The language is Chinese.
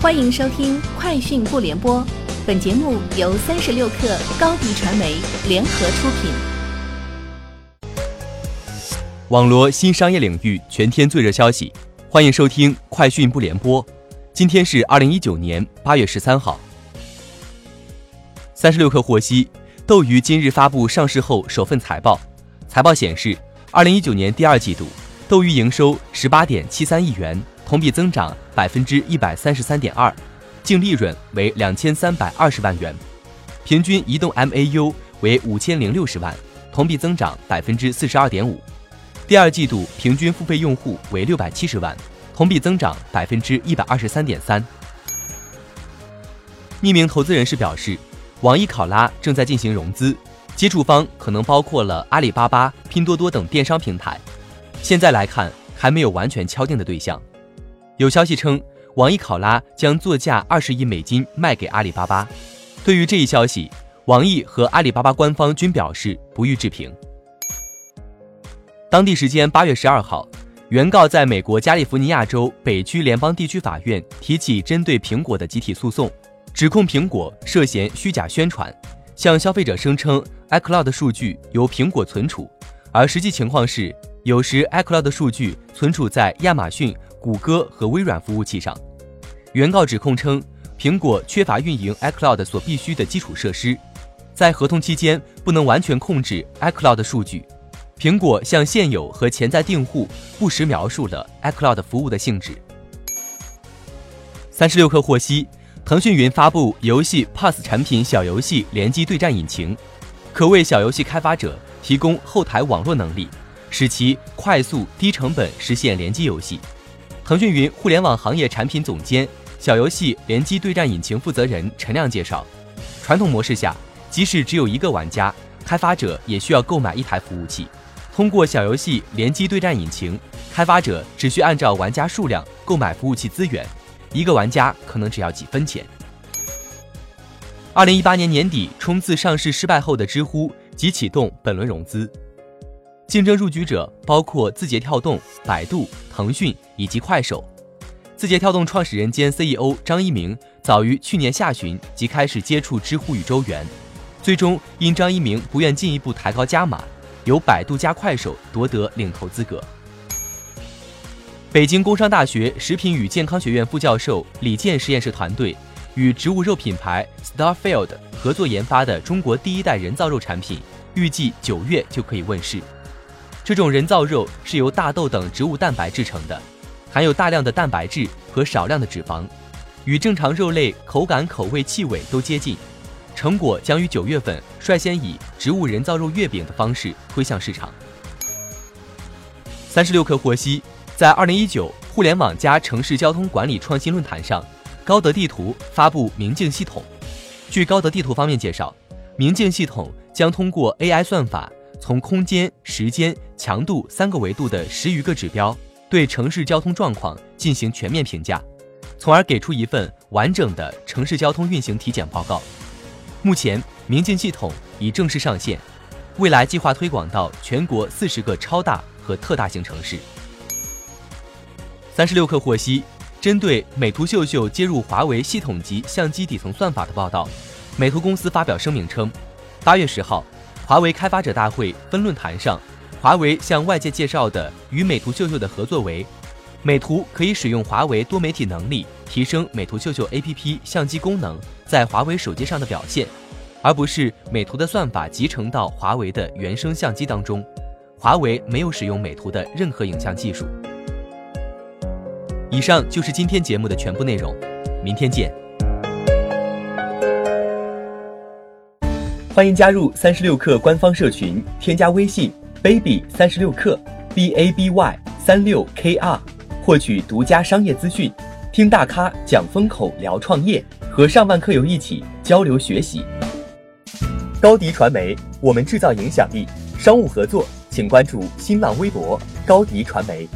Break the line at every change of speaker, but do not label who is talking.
欢迎收听《快讯不联播》，本节目由三十六克高低传媒联合出品。
网罗新商业领域全天最热消息，欢迎收听《快讯不联播》。今天是二零一九年八月十三号。三十六克获悉，斗鱼今日发布上市后首份财报，财报显示，二零一九年第二季度，斗鱼营收十八点七三亿元。同比增长百分之一百三十三点二，净利润为两千三百二十万元，平均移动 MAU 为五千零六十万，同比增长百分之四十二点五。第二季度平均付费用户为六百七十万，同比增长百分之一百二十三点三。匿名投资人士表示，网易考拉正在进行融资，接触方可能包括了阿里巴巴、拼多多等电商平台。现在来看，还没有完全敲定的对象。有消息称，网易考拉将作价二十亿美金卖给阿里巴巴。对于这一消息，网易和阿里巴巴官方均表示不予置评。当地时间八月十二号，原告在美国加利福尼亚州北区联邦地区法院提起针对苹果的集体诉讼，指控苹果涉嫌虚假宣传，向消费者声称 iCloud 数据由苹果存储，而实际情况是，有时 iCloud 数据存储在亚马逊。谷歌和微软服务器上，原告指控称，苹果缺乏运营 iCloud 所必需的基础设施，在合同期间不能完全控制 iCloud 数据。苹果向现有和潜在订户不实描述了 iCloud 服务的性质。三十六氪获悉，腾讯云发布游戏 Pass 产品小游戏联机对战引擎，可为小游戏开发者提供后台网络能力，使其快速低成本实现联机游戏。腾讯云互联网行业产品总监、小游戏联机对战引擎负责人陈亮介绍，传统模式下，即使只有一个玩家，开发者也需要购买一台服务器。通过小游戏联机对战引擎，开发者只需按照玩家数量购买服务器资源，一个玩家可能只要几分钱。二零一八年年底冲刺上市失败后的知乎即启动本轮融资。竞争入局者包括字节跳动、百度、腾讯以及快手。字节跳动创始人兼 CEO 张一鸣早于去年下旬即开始接触知乎与周源，最终因张一鸣不愿进一步抬高加码，由百度加快手夺得领投资格。北京工商大学食品与健康学院副教授李健实验室团队与植物肉品牌 Starfield 合作研发的中国第一代人造肉产品，预计九月就可以问世。这种人造肉是由大豆等植物蛋白制成的，含有大量的蛋白质和少量的脂肪，与正常肉类口感、口味、气味都接近。成果将于九月份率先以植物人造肉月饼的方式推向市场。三十六氪获悉，在二零一九互联网加城市交通管理创新论坛上，高德地图发布明镜系统。据高德地图方面介绍，明镜系统将通过 AI 算法。从空间、时间、强度三个维度的十余个指标，对城市交通状况进行全面评价，从而给出一份完整的城市交通运行体检报告。目前，明镜系统已正式上线，未来计划推广到全国四十个超大和特大型城市。三十六氪获悉，针对美图秀秀接入华为系统级相机底层算法的报道，美图公司发表声明称，八月十号。华为开发者大会分论坛上，华为向外界介绍的与美图秀秀的合作为，美图可以使用华为多媒体能力提升美图秀秀 APP 相机功能在华为手机上的表现，而不是美图的算法集成到华为的原生相机当中。华为没有使用美图的任何影像技术。以上就是今天节目的全部内容，明天见。欢迎加入三十六氪官方社群，添加微信 baby 三十六氪 b a b y 三六 k r，获取独家商业资讯，听大咖讲风口，聊创业，和上万客友一起交流学习。高迪传媒，我们制造影响力。商务合作，请关注新浪微博高迪传媒。